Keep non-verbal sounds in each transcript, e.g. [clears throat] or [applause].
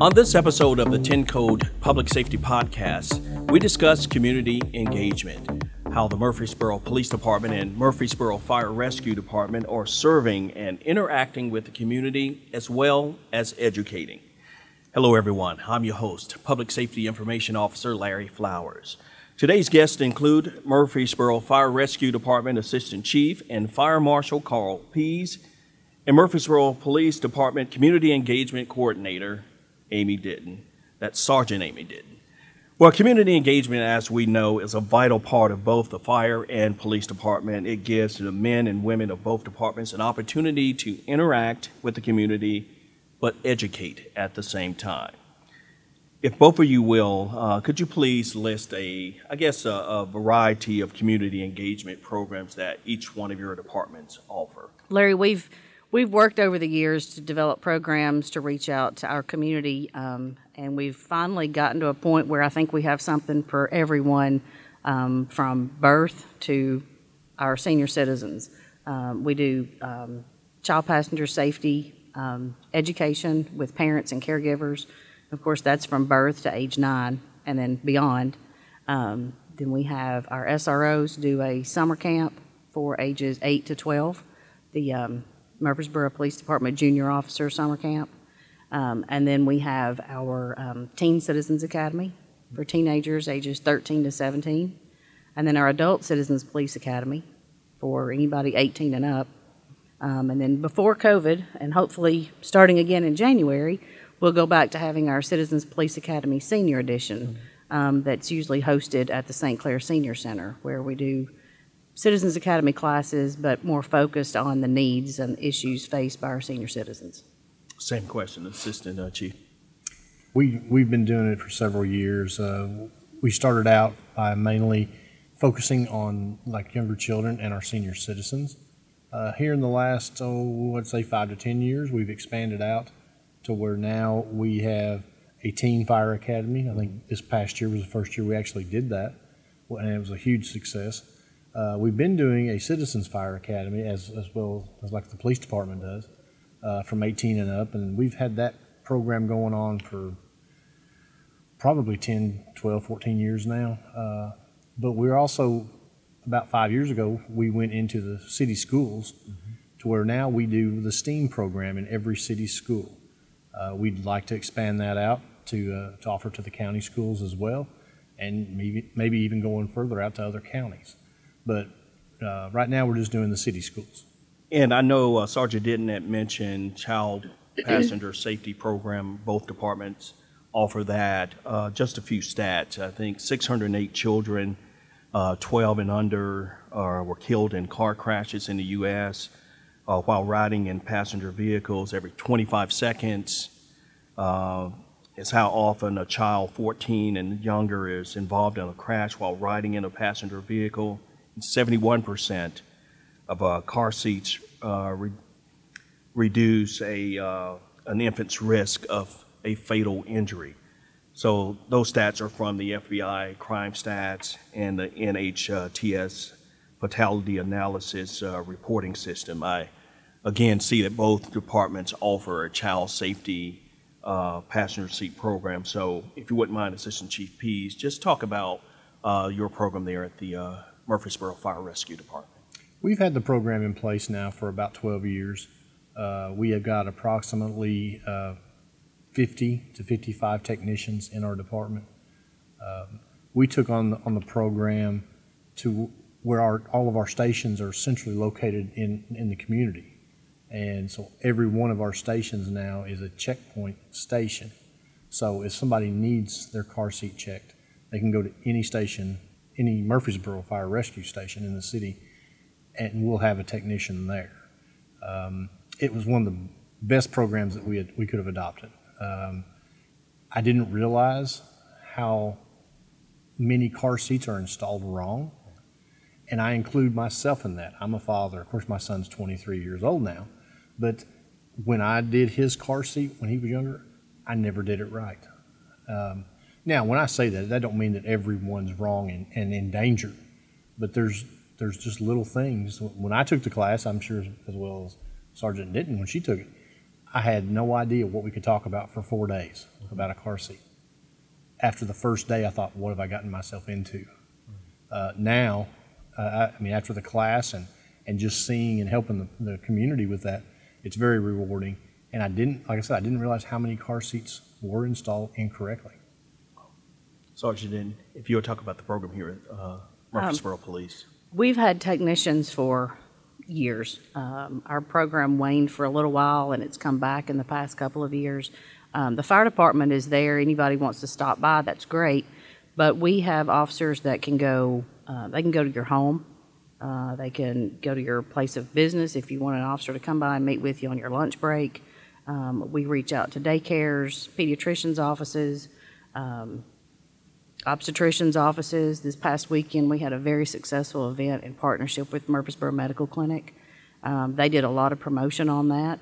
On this episode of the 10 Code Public Safety Podcast, we discuss community engagement, how the Murfreesboro Police Department and Murfreesboro Fire Rescue Department are serving and interacting with the community as well as educating. Hello, everyone. I'm your host, Public Safety Information Officer Larry Flowers. Today's guests include Murfreesboro Fire Rescue Department Assistant Chief and Fire Marshal Carl Pease, and Murfreesboro Police Department Community Engagement Coordinator Amy Ditton, that Sergeant Amy Ditton. Well, community engagement, as we know, is a vital part of both the fire and police department. It gives the men and women of both departments an opportunity to interact with the community, but educate at the same time. If both of you will, uh, could you please list a, I guess, a, a variety of community engagement programs that each one of your departments offer? Larry, we've we've worked over the years to develop programs to reach out to our community, um, and we've finally gotten to a point where I think we have something for everyone, um, from birth to our senior citizens. Um, we do um, child passenger safety um, education with parents and caregivers. Of course, that's from birth to age nine and then beyond. Um, then we have our SROs do a summer camp for ages 8 to 12, the Murfreesboro Police Department Junior Officer Summer Camp. Um, and then we have our um, Teen Citizens Academy for teenagers ages 13 to 17. And then our Adult Citizens Police Academy for anybody 18 and up. Um, and then before COVID, and hopefully starting again in January, we'll go back to having our Citizens Police Academy Senior Edition um, that's usually hosted at the St. Clair Senior Center, where we do Citizens Academy classes, but more focused on the needs and issues faced by our senior citizens. Same question, Assistant uh, Chief. We, we've been doing it for several years. Uh, we started out by mainly focusing on like younger children and our senior citizens. Uh, here in the last, oh, let's say five to 10 years, we've expanded out to where now we have a teen fire academy. I think this past year was the first year we actually did that, and it was a huge success. Uh, we've been doing a citizens fire academy as, as well as like the police department does uh, from 18 and up, and we've had that program going on for probably 10, 12, 14 years now. Uh, but we're also about five years ago we went into the city schools mm-hmm. to where now we do the STEAM program in every city school. Uh, we'd like to expand that out to, uh, to offer to the county schools as well, and maybe, maybe even going further out to other counties. But uh, right now, we're just doing the city schools. And I know uh, Sergeant Ditton mention child passenger safety program. Both departments offer that. Uh, just a few stats. I think 608 children, uh, 12 and under, uh, were killed in car crashes in the U.S. Uh, while riding in passenger vehicles every 25 seconds. Is how often a child 14 and younger is involved in a crash while riding in a passenger vehicle. 71% of uh, car seats uh, re- reduce a, uh, an infant's risk of a fatal injury. So those stats are from the FBI crime stats and the NHTS fatality analysis uh, reporting system. I again see that both departments offer a child safety uh, passenger seat program. So if you wouldn't mind, Assistant Chief Pease, just talk about uh, your program there at the Murfreesboro Fire Rescue Department. We've had the program in place now for about 12 years. Uh, we have got approximately uh, 50 to 55 technicians in our department. Um, we took on the, on the program to where our, all of our stations are centrally located in, in the community. And so every one of our stations now is a checkpoint station. So if somebody needs their car seat checked, they can go to any station, any Murfreesboro Fire Rescue Station in the city, and we'll have a technician there. Um, it was one of the best programs that we had, we could have adopted. Um, I didn't realize how many car seats are installed wrong, and I include myself in that. I'm a father. Of course, my son's 23 years old now, but when I did his car seat when he was younger, I never did it right. Um, now, when I say that, that don't mean that everyone's wrong and, and in danger, but there's there's just little things. When I took the class, I'm sure as well as Sergeant Ditton when she took it, I had no idea what we could talk about for four days about a car seat. After the first day, I thought, what have I gotten myself into? Uh, now, uh, I, I mean, after the class and, and just seeing and helping the, the community with that, it's very rewarding. And I didn't, like I said, I didn't realize how many car seats were installed incorrectly. Sergeant if you would talk about the program here at uh, Murfreesboro Police. We've had technicians for years. Um, our program waned for a little while and it's come back in the past couple of years. Um, the fire department is there. Anybody wants to stop by, that's great. But we have officers that can go, uh, they can go to your home. Uh, they can go to your place of business if you want an officer to come by and meet with you on your lunch break. Um, we reach out to daycares, pediatricians' offices, um, obstetricians' offices. This past weekend, we had a very successful event in partnership with Murfreesboro Medical Clinic. Um, they did a lot of promotion on that,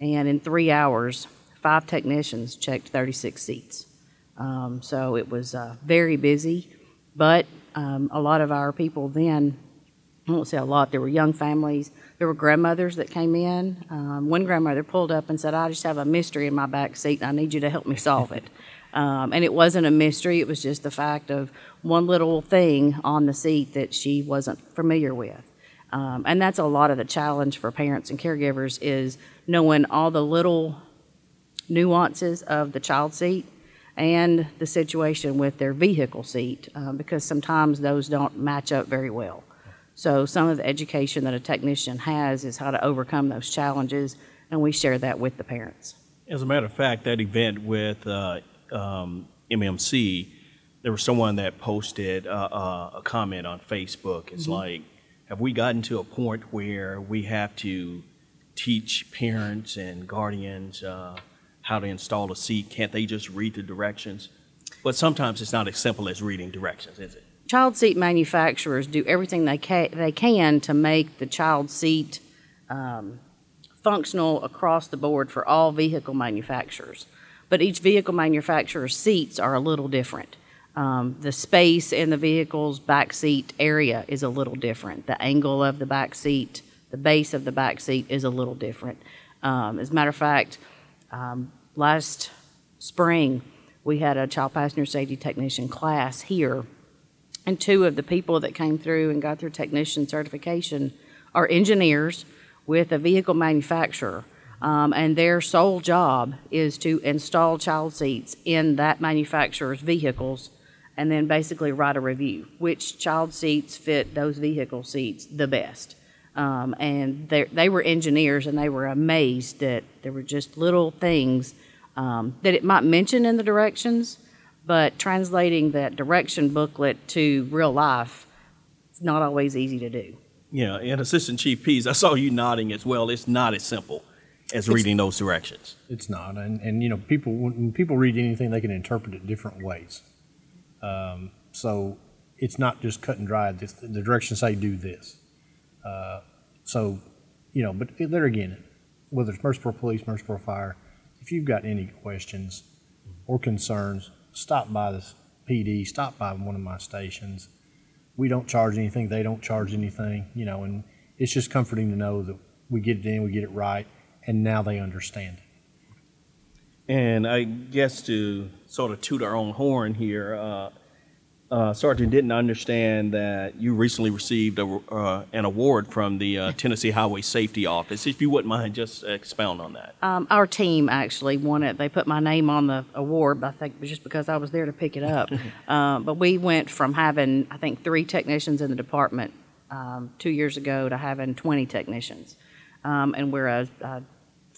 and in three hours, five technicians checked 36 seats. Um, so it was uh, very busy, but um, a lot of our people then, I won't say a lot, there were young families, there were grandmothers that came in. Um, one grandmother pulled up and said, I just have a mystery in my back seat and I need you to help me solve it. Um, and it wasn't a mystery, it was just the fact of one little thing on the seat that she wasn't familiar with. Um, and that's a lot of the challenge for parents and caregivers is knowing all the little nuances of the child seat and the situation with their vehicle seat um, because sometimes those don't match up very well. So some of the education that a technician has is how to overcome those challenges, and we share that with the parents. As a matter of fact, that event with uh, um, MMC, there was someone that posted uh, uh, a comment on Facebook. It's like, have we gotten to a point where we have to teach parents and guardians uh, how to install a seat? Can't they just read the directions? But sometimes it's not as simple as reading directions, is it? Child seat manufacturers do everything they ca- they can to make the child seat um, functional across the board for all vehicle manufacturers. But each vehicle manufacturer's seats are a little different. Um, the space in the vehicle's back seat area is a little different. The angle of the back seat, the base of the back seat is a little different. Um, as a matter of fact, um, last spring we had a child passenger safety technician class here, and two of the people that came through and got their technician certification are engineers with a vehicle manufacturer. Um, and their sole job is to install child seats in that manufacturer's vehicles and then basically write a review which child seats fit those vehicle seats the best. Um, and they were engineers and they were amazed that there were just little things um, that it might mention in the directions, but translating that direction booklet to real life, it's not always easy to do. Yeah, and Assistant Chief Pease, I saw you nodding as well. It's not as simple as reading those directions. It's not, and, and you know, people when people read anything, they can interpret it different ways. Um, so it's not just cut and dry. This, the directions say do this. Uh, so, you know, but there again, whether it's Murfreesboro Police, Murfreesboro Fire, if you've got any questions or concerns, stop by this PD, stop by one of my stations. We don't charge anything; they don't charge anything. You know, and it's just comforting to know that we get it in, we get it right, and now they understand it. And I guess to sort of toot our own horn here, uh, uh, Sergeant Ditton understand that you recently received a, uh, an award from the uh, [laughs] Tennessee Highway Safety Office. If you wouldn't mind, just expound on that. Um, our team actually won it. They put my name on the award, but I think it was just because I was there to pick it up. um, [laughs] but we went from having, I think, three technicians in the department um, two years ago to having 20 technicians. Um, and we're a, a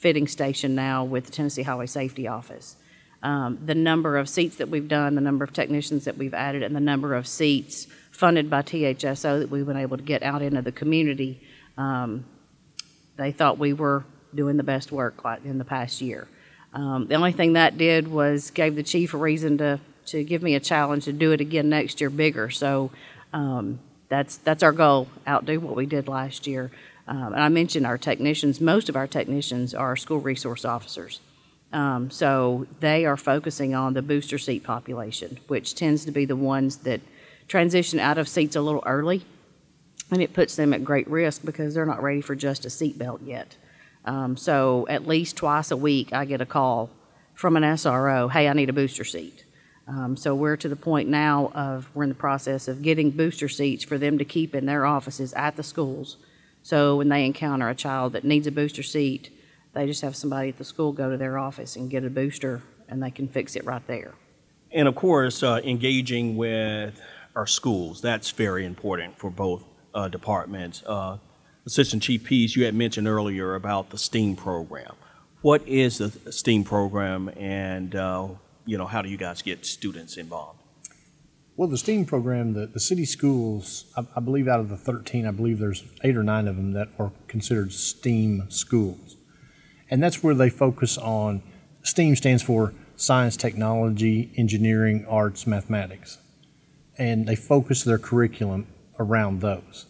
fitting station now with the Tennessee Highway Safety Office. Um, the number of seats that we've done, the number of technicians that we've added, and the number of seats funded by THSO that we've been able to get out into the community, um, they thought we were doing the best work in the past year. Um, the only thing that did was gave the chief a reason to to give me a challenge to do it again next year bigger. So um, that's that's our goal. Outdo what we did last year. Um, and I mentioned our technicians. Most of our technicians are school resource officers. Um, so they are focusing on the booster seat population, which tends to be the ones that transition out of seats a little early, and it puts them at great risk because they're not ready for just a seatbelt yet. Um, so at least twice a week, I get a call from an SRO, hey, I need a booster seat. Um, so we're to the point now of, we're in the process of getting booster seats for them to keep in their offices at the schools. So when they encounter a child that needs a booster seat, they just have somebody at the school go to their office and get a booster and they can fix it right there. And of course, uh, engaging with our schools, that's very important for both uh, departments. Uh, Assistant Chief Pease, you had mentioned earlier about the STEAM program. What is the STEAM program and, uh, you know, how do you guys get students involved? Well, the STEAM program, the, the city schools, I, I believe out of the 13, I believe there's eight or nine of them that are considered STEAM schools. And that's where they focus on, STEAM stands for science, technology, engineering, arts, mathematics. And they focus their curriculum around those.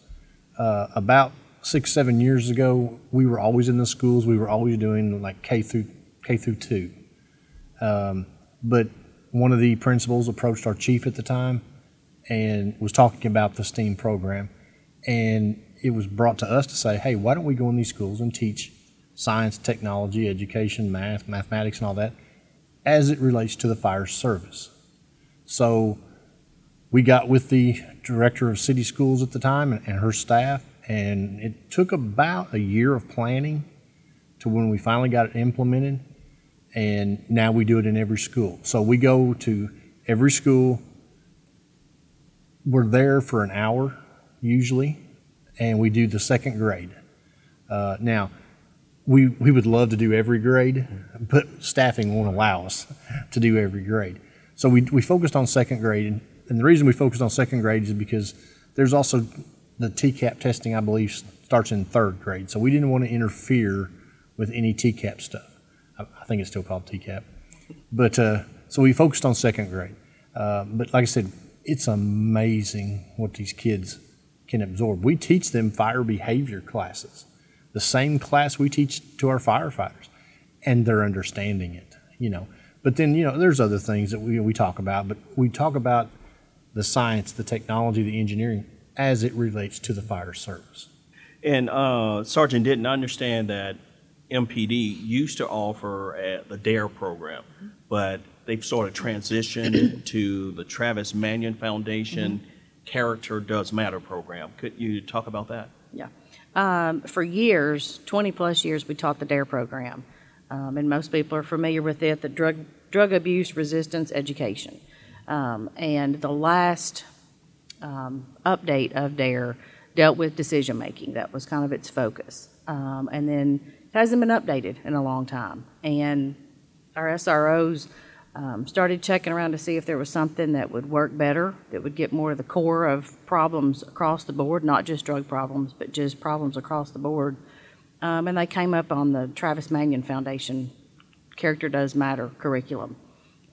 Uh, about six, seven years ago, we were always in the schools. We were always doing like K through K through two. Um, but one of the principals approached our chief at the time and was talking about the STEAM program, and it was brought to us to say, hey, why don't we go in these schools and teach science, technology, education, math, mathematics, and all that as it relates to the fire service. So we got with the director of city schools at the time and, and her staff, and it took about a year of planning to when we finally got it implemented. And now we do it in every school. So we go to every school. We're there for an hour usually, and we do the second grade. Uh, now, we, we would love to do every grade, but staffing won't allow us to do every grade. So we, we focused on second grade, and, and the reason we focused on second grade is because there's also the TCAP testing, I believe, starts in third grade. So we didn't want to interfere with any TCAP stuff. I, think it's still called TCAP. But uh, so we focused on second grade. Uh, but like I said, it's amazing what these kids can absorb. We teach them fire behavior classes, the same class we teach to our firefighters, and they're understanding it, you know. But then, you know, there's other things that we, we talk about, but we talk about the science, the technology, the engineering as it relates to the fire service. And uh, Sergeant Ditton understand that MPD used to offer uh, the DARE program, but they've sort of transitioned to the Travis Manion Foundation Character Does Matter program. Could you talk about that? Yeah. Um, for years, 20 plus years, we taught the DARE program. Um, and most people are familiar with it, the drug, drug abuse resistance education. Um, and the last um, update of DARE dealt with decision making. That was kind of its focus. Um, and then it hasn't been updated in a long time. And our SROs um, started checking around to see if there was something that would work better, that would get more to the core of problems across the board, not just drug problems, but just problems across the board. Um, and they came up on the Travis Manion Foundation Character Does Matter curriculum.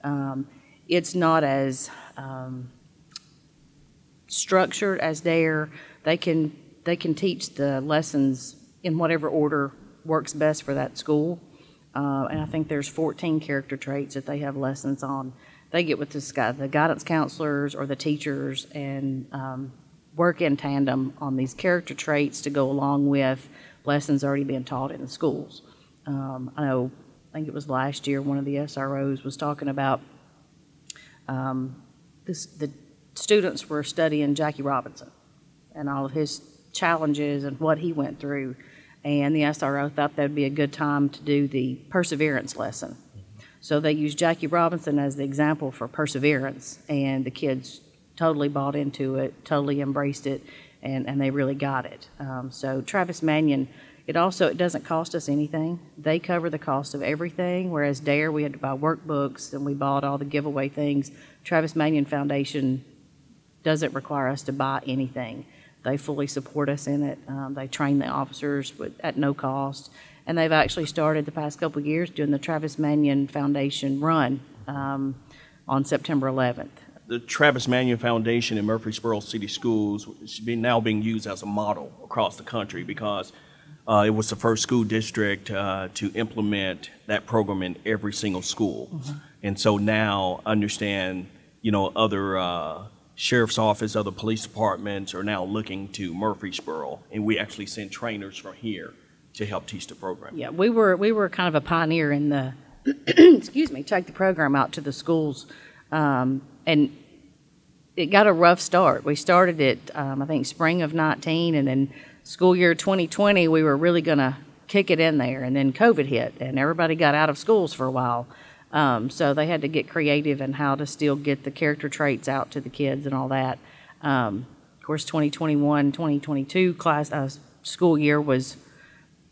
Um, it's not as um, structured as DARE. They can they can teach the lessons in whatever order works best for that school. Uh, and I think there's 14 character traits that they have lessons on. They get with this guy, the guidance counselors or the teachers and um, work in tandem on these character traits to go along with lessons already being taught in the schools. Um, I know, I think it was last year, one of the SROs was talking about um, this, the students were studying Jackie Robinson and all of his challenges and what he went through. And the SRO thought that'd be a good time to do the perseverance lesson. So they used Jackie Robinson as the example for perseverance, and the kids totally bought into it, totally embraced it, and, and they really got it. Um, so Travis Manion, it also it doesn't cost us anything. They cover the cost of everything, whereas Dare we had to buy workbooks and we bought all the giveaway things. Travis Manion Foundation doesn't require us to buy anything. They fully support us in it. Um, they train the officers with, at no cost. And they've actually started the past couple years doing the Travis Manion Foundation run um, on September 11th. The Travis Manion Foundation in Murfreesboro City Schools is now being used as a model across the country because uh, it was the first school district uh, to implement that program in every single school. And so now understand, you know, other uh, sheriff's office, other police departments are now looking to Murfreesboro, and we actually send trainers from here to help teach the program. Yeah, we were, we were kind of a pioneer in the, [clears throat] excuse me, take the program out to the schools. Um, and it got a rough start. We started it, um, I think, spring of 19, and then school year 2020, we were really going to kick it in there. And then COVID hit, and everybody got out of schools for a while. Um, so they had to get creative in how to still get the character traits out to the kids and all that. Um, of course, 2021, 2022 class uh, school year was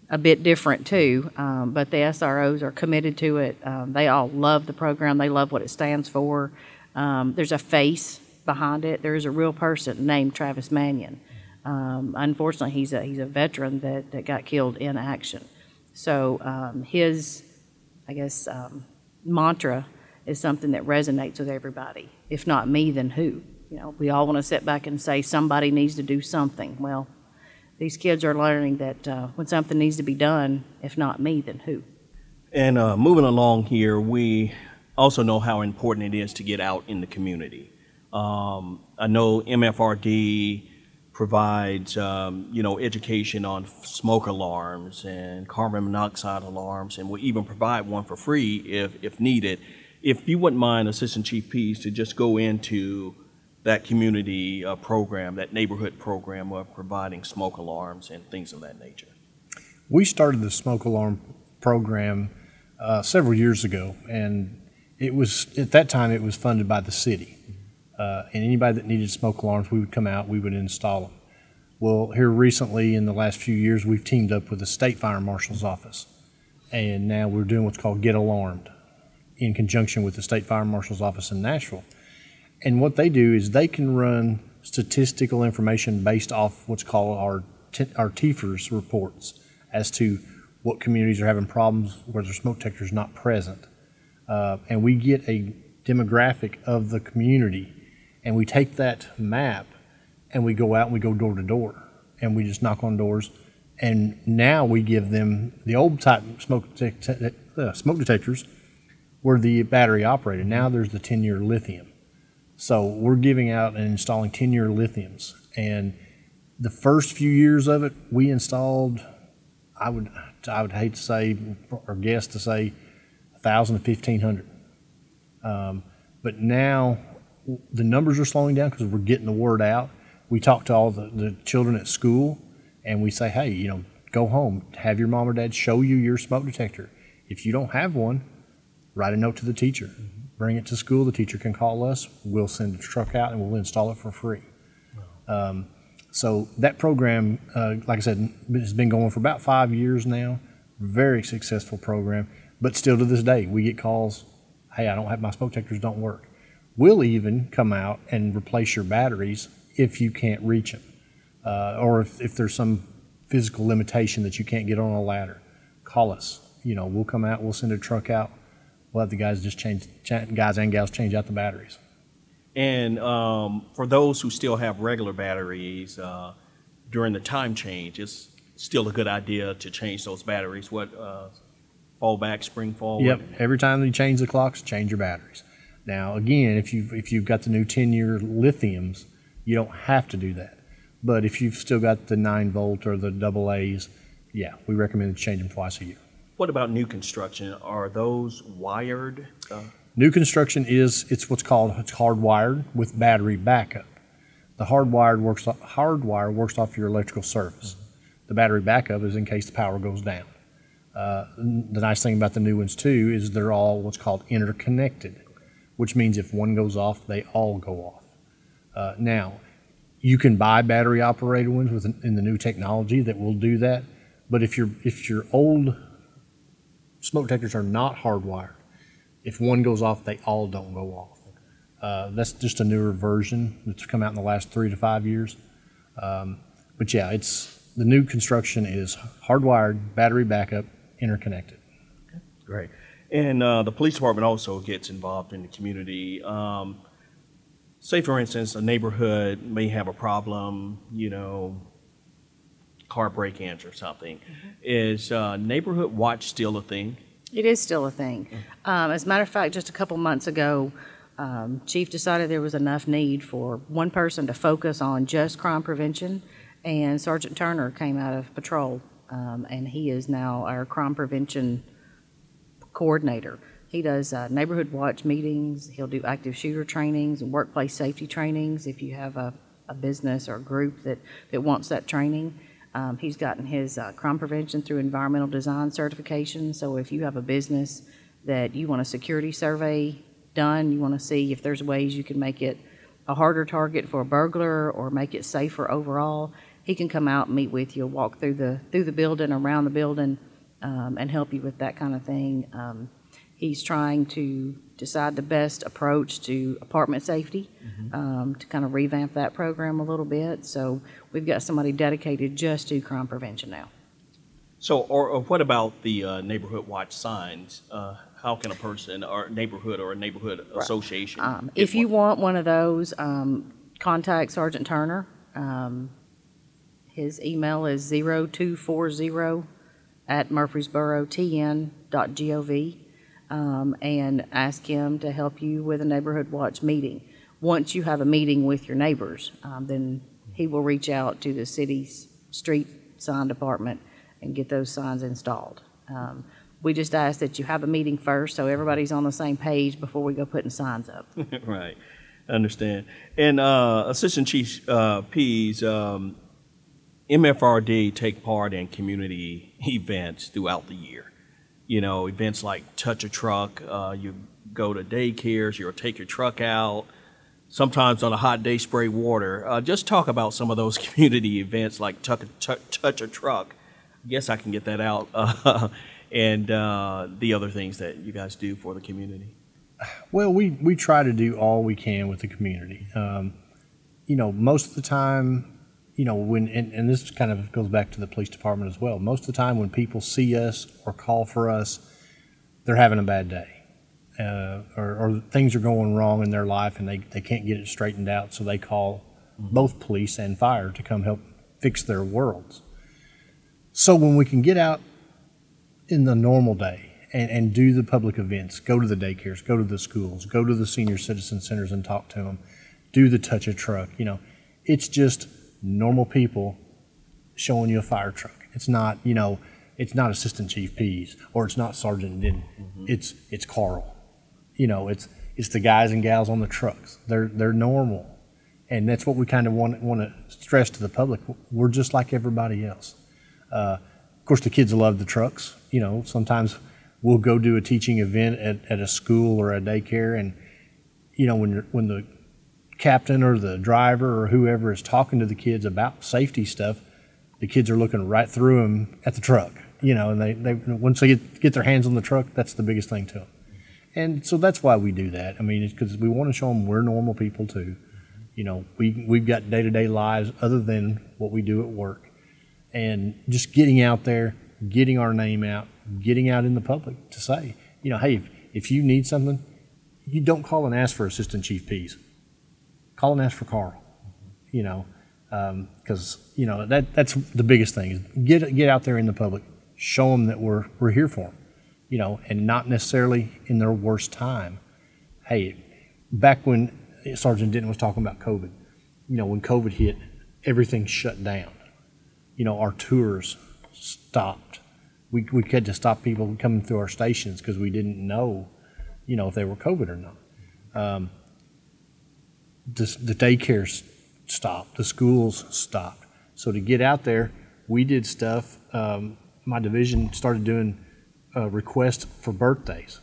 a bit different too, um, but the SROs are committed to it. Um, they all love the program. They love what it stands for. Um, there's a face behind it. There is a real person named Travis Manion. Um, unfortunately, he's a he's a veteran that, that got killed in action. So his, I guess, mantra is something that resonates with everybody. If not me, then who? You know, we all want to sit back and say somebody needs to do something. Well, these kids are learning that uh, when something needs to be done, if not me, then who? And uh, moving along here, we also know how important it is to get out in the community. Um, I know MFRD provides, um, you know, education on smoke alarms and carbon monoxide alarms, and we even provide one for free if, if needed. If you wouldn't mind, Assistant Chief Pease, to just go into that community uh, program, that neighborhood program of providing smoke alarms and things of that nature. We started the smoke alarm program uh, several years ago, and it was at that time it was funded by the city. Uh, and anybody that needed smoke alarms, we would come out, we would install them. Well, here recently, in the last few years, we've teamed up with the state fire marshal's office, and now we're doing what's called Get Alarmed, in conjunction with the state fire marshal's office in Nashville. And what they do is they can run statistical information based off what's called our t- our TFIRS reports as to what communities are having problems where their smoke detector is not present, uh, and we get a demographic of the community, and we take that map and we go out and we go door to door and we just knock on doors, and now we give them the old type smoke detect- uh, smoke detectors were the battery operated. Now there's the 10 year lithium. So we're giving out and installing 10 year lithiums. And the first few years of it, we installed, I would, I would hate to say, or guess to say, 1,000 to 1,500. Um, but now the numbers are slowing down because we're getting the word out. We talk to all the, the children at school and we say, hey, you know, go home, have your mom or dad show you your smoke detector. If you don't have one, write a note to the teacher bring it to school. The teacher can call us. We'll send a truck out and we'll install it for free. Um, so that program, uh, like I said, has been going for about five years now. Very successful program, but still to this day, we get calls. Hey, I don't have my smoke detectors. Don't work. We'll even come out and replace your batteries if you can't reach them, uh, or if, if there's some physical limitation that you can't get on a ladder. Call us. You know, we'll come out. We'll send a truck out we'll have the guys just change, guys and gals change out the batteries. And um, for those who still have regular batteries, uh, during the time change, it's still a good idea to change those batteries. What uh, fall back, spring forward? Yep. Every time you change the clocks, change your batteries. Now, again, if you've if you've got the new 10-year lithiums, you don't have to do that. But if you've still got the 9 volt or the double A's, yeah, we recommend changing twice a year. What about new construction? Are those wired? Uh, New construction is it's what's called it's hardwired with battery backup. The hardwired works hardwire works off your electrical service. The battery backup is in case the power goes down. Uh, the nice thing about the new ones too is they're all what's called interconnected, which means if one goes off, they all go off. Uh, now, you can buy battery operated ones with in the new technology that will do that. But if your if your old smoke detectors are not hardwired. If one goes off, they all don't go off. Uh, that's just a newer version that's come out in the last three to five years. Um, but yeah, it's the new construction is hardwired, battery backup, interconnected. Great. And uh, the police department also gets involved in the community. Um, say, for instance, a neighborhood may have a problem, you know, car break-ins or something. Mm-hmm. Is uh, neighborhood watch still a thing? It is still a thing. Um, as a matter of fact, just a couple months ago, um, Chief decided there was enough need for one person to focus on just crime prevention, and Sergeant Turner came out of patrol um, and he is now our crime prevention coordinator. He does uh, neighborhood watch meetings. He'll do active shooter trainings and workplace safety trainings if you have a, a business or a group that, that wants that training. Um, he's gotten his uh, crime prevention through environmental design certification. So if you have a business that you want a security survey done, you want to see if there's ways you can make it a harder target for a burglar or make it safer overall, he can come out and meet with you, walk through the through the building, around the building, um, and help you with that kind of thing. Um, he's trying to decide the best approach to apartment safety um, to kind of revamp that program a little bit. So we've got somebody dedicated just to crime prevention now. So, or, or what about the uh, neighborhood watch signs? Uh, how can a person or neighborhood or a neighborhood association? Um, if you one? want one of those, um, contact Sergeant Turner. Um, his email is 0240 at murfreesborotn.gov um, and ask him to help you with a neighborhood watch meeting. Once you have a meeting with your neighbors, um, then he will reach out to the city's street sign department and get those signs installed. Um, we just ask that you have a meeting first so everybody's on the same page before we go putting signs up. [laughs] right, understand. And uh, Assistant Chief uh, Pease, um, MFRD take part in community events throughout the year. You know, events like Touch a Truck. Uh, you go to daycares. You'll take your truck out. Sometimes on a hot day, spray water. Uh, just talk about some of those [laughs] community events like Touch a, touch, a Truck. I guess I can get that out. [laughs] Uh, and the other things that you guys do for the community. Well, we, we try to do all we can with the community. Um, you know, most of the time, you know, when, and, and this kind of goes back to the police department as well. Most of the time, when people see us or call for us, they're having a bad day. Uh, or, or things are going wrong in their life and they, they can't get it straightened out, so they call both police and fire to come help fix their worlds. So when we can get out in the normal day and, and do the public events, go to the daycares, go to the schools, go to the senior citizen centers and talk to them, do the touch a truck. You know, it's just normal people showing you a fire truck. It's not, you know, it's not Assistant Chief Pease or it's not Sergeant Denton. It's it's Carl. You know, it's it's the guys and gals on the trucks. They're they're normal, and that's what we kind of want want to stress to the public. We're just like everybody else. Uh, of course, the kids love the trucks. You know, sometimes we'll go do a teaching event at, at a school or a daycare, and you know when you're, when the captain or the driver or whoever is talking to the kids about safety stuff, the kids are looking right through them at the truck. You know, and they, they once they get get their hands on the truck, that's the biggest thing to them. And so that's why we do that. I mean, it's because we want to show them we're normal people too. You know, we we've got day to day lives other than what we do at work, and just getting out there, getting our name out, getting out in the public to say, you know, hey, if, if you need something, you don't call and ask for Assistant Chief Pease. Call and ask for Carl. You know, because you know that that's the biggest thing is get get out there in the public, show them that we're we're here for them. You know, and not necessarily in their worst time. Hey, back when Sergeant Denton was talking about COVID, you know, when COVID hit, everything shut down. You know, our tours stopped. We, we had to stop people coming through our stations because we didn't know, you know, if they were COVID or not. Um, the, the daycares stopped, the schools stopped. So to get out there, we did stuff. Um, my division started doing uh, requests for birthdays.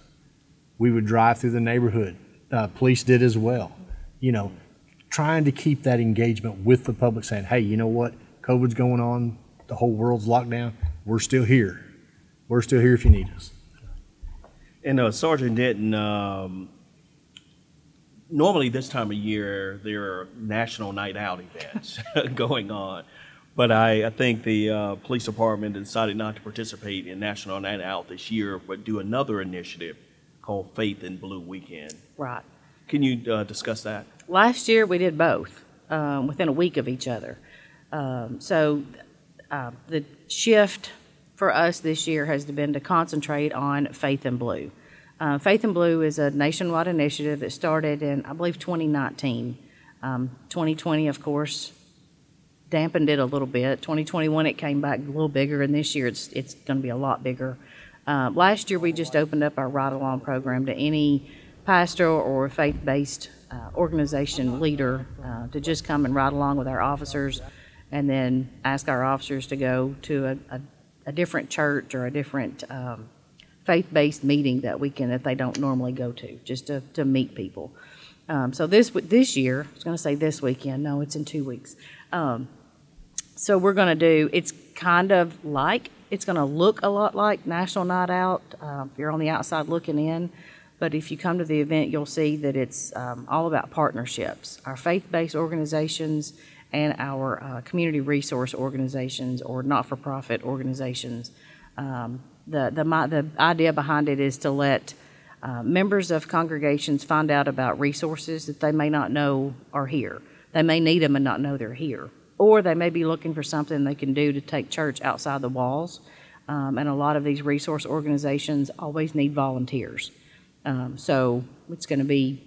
We would drive through the neighborhood. Uh, police did as well. You know, trying to keep that engagement with the public, saying, "Hey, you know what? COVID's going on. The whole world's locked down. We're still here. We're still here if you need us." And uh, Sergeant Denton, um, normally this time of year there are national night out events [laughs] going on, but I, I think the uh, police department decided not to participate in National Night Out this year, but do another initiative called Faith in Blue Weekend. Right. Can you uh, discuss that? Last year, we did both um, within a week of each other. Um, so uh, the shift for us this year has been to concentrate on Faith in Blue. Uh, Faith in Blue is a nationwide initiative that started in, I believe, 2019. Um, 2020, of course, dampened it a little bit. 2021 it came back a little bigger, and this year it's it's going to be a lot bigger. Uh, last year we just opened up our ride along program to any pastor or faith based uh, organization leader uh, to just come and ride along with our officers, and then ask our officers to go to a, a, a different church or a different um, faith-based meeting that weekend that they don't normally go to, just to, to meet people. Um, so this this year, I was going to say this weekend. No, it's in two weeks. Um, so we're going to do. It's kind of like it's going to look a lot like National Night Out. Uh, if you're on the outside looking in, but if you come to the event, you'll see that it's um, all about partnerships. Our faith-based organizations and our uh, community resource organizations or not-for-profit organizations. Um, the, the, the idea behind it is to let uh, members of congregations find out about resources that they may not know are here. They may need them and not know they're here. Or they may be looking for something they can do to take church outside the walls. Um, and a lot of these resource organizations always need volunteers. Um, so it's going to be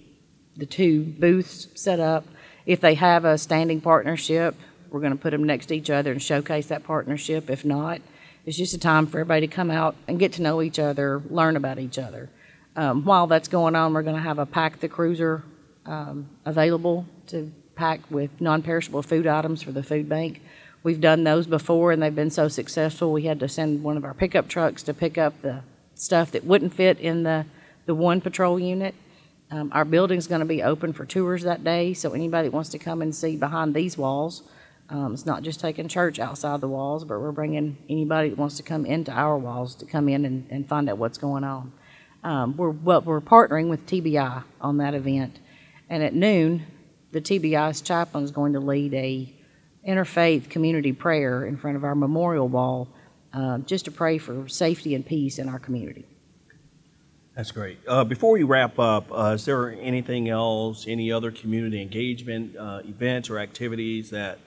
the two booths set up. If they have a standing partnership, we're going to put them next to each other and showcase that partnership. If not, it's just a time for everybody to come out and get to know each other, learn about each other. Um, while that's going on, we're going to have a Pack the Cruiser um, available to pack with non perishable food items for the food bank. We've done those before and they've been so successful, we had to send one of our pickup trucks to pick up the stuff that wouldn't fit in the, the one patrol unit. Um, our building's going to be open for tours that day, so anybody that wants to come and see behind these walls, um, it's not just taking church outside the walls, but we're bringing anybody that wants to come into our walls to come in and, and find out what's going on. Um, we're well, we're partnering with TBI on that event, and at noon, the TBI's chaplain is going to lead a interfaith community prayer in front of our memorial wall, uh, just to pray for safety and peace in our community. That's great. Uh, before we wrap up, uh, is there anything else, any other community engagement uh, events or activities that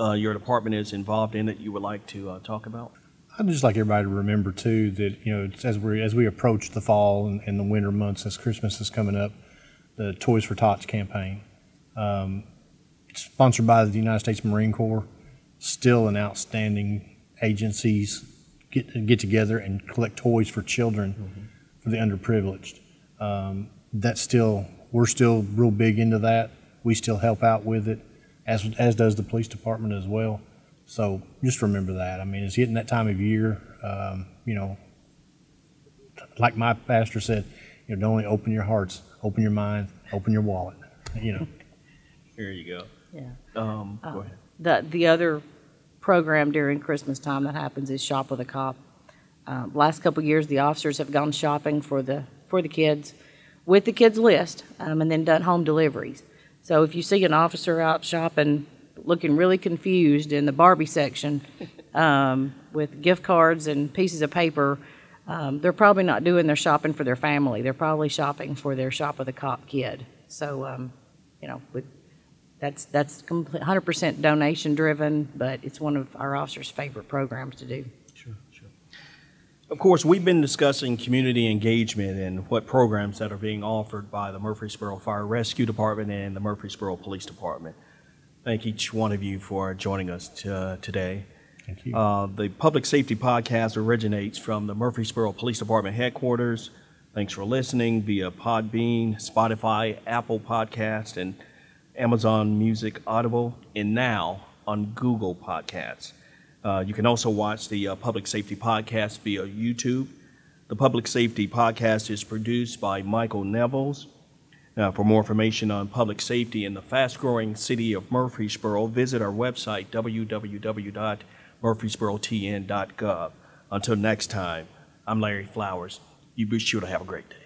uh, your department is involved in that you would like to uh, talk about? I'd just like everybody to remember too that you know as we as we approach the fall and, and the winter months, as Christmas is coming up, the Toys for Tots campaign. Um, it's sponsored by the United States Marine Corps. Still an outstanding agencies get get together and collect toys for children mm-hmm. for the underprivileged. Um, that's still we're still real big into that. We still help out with it as as does the police department as well. So just remember that. I mean, it's hitting that time of year. Um, you know, like my pastor said, you know, don't only open your hearts, open your mind, open your wallet. You know. [laughs] Here you go. Yeah. Um, Uh, go ahead. The, the other program during Christmas time that happens is Shop with a Cop. Uh, last couple of years, the officers have gone shopping for the, for the kids with the kids' list um, and then done home deliveries. So if you see an officer out shopping looking really confused in the Barbie section um, with gift cards and pieces of paper, um, they're probably not doing their shopping for their family. They're probably shopping for their shop with a cop kid. So, um, you know, with, that's that's 100% donation driven, but it's one of our officers' favorite programs to do. Of course, we've been discussing community engagement and what programs that are being offered by the Murfreesboro Fire Rescue Department and the Murfreesboro Police Department. Thank each one of you for joining us t- uh, today. Thank you. Uh, the Public Safety Podcast originates from the Murfreesboro Police Department headquarters. Thanks for listening via Podbean, Spotify, Apple Podcast, and Amazon Music Audible, and now on Google Podcasts. Uh, you can also watch the uh, Public Safety Podcast via YouTube. The Public Safety Podcast is produced by Michael Nevels. For more information on public safety in the fast growing city of Murfreesboro, visit our website, www.murfreesborotn.gov. Until next time, I'm Larry Flowers. You be sure to have a great day.